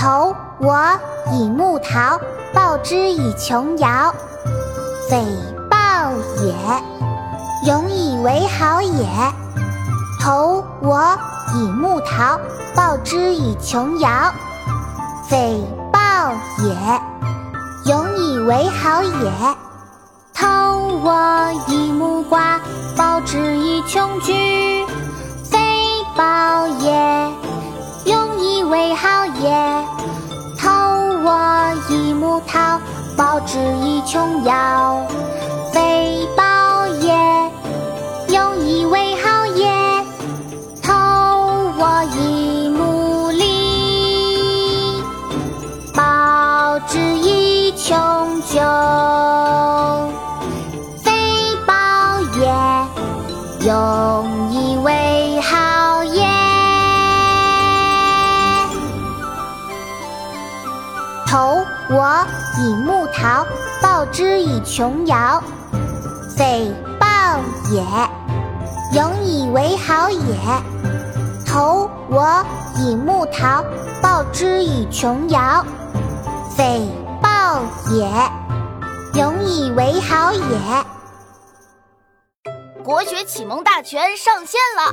投我以木桃报之以琼瑶，匪报也，永以为好也。投我以木桃报之以琼瑶，匪报也，永以为好也。投我以木瓜报之以琼琚，匪报报之以琼瑶，非报也，永以为好也。投我以木梨报之以琼酒。永以投我以木桃报之以琼瑶，匪报也，永以为好也。投我以木桃报之以琼瑶，匪报也，永以为好也。国学启蒙大全上线了！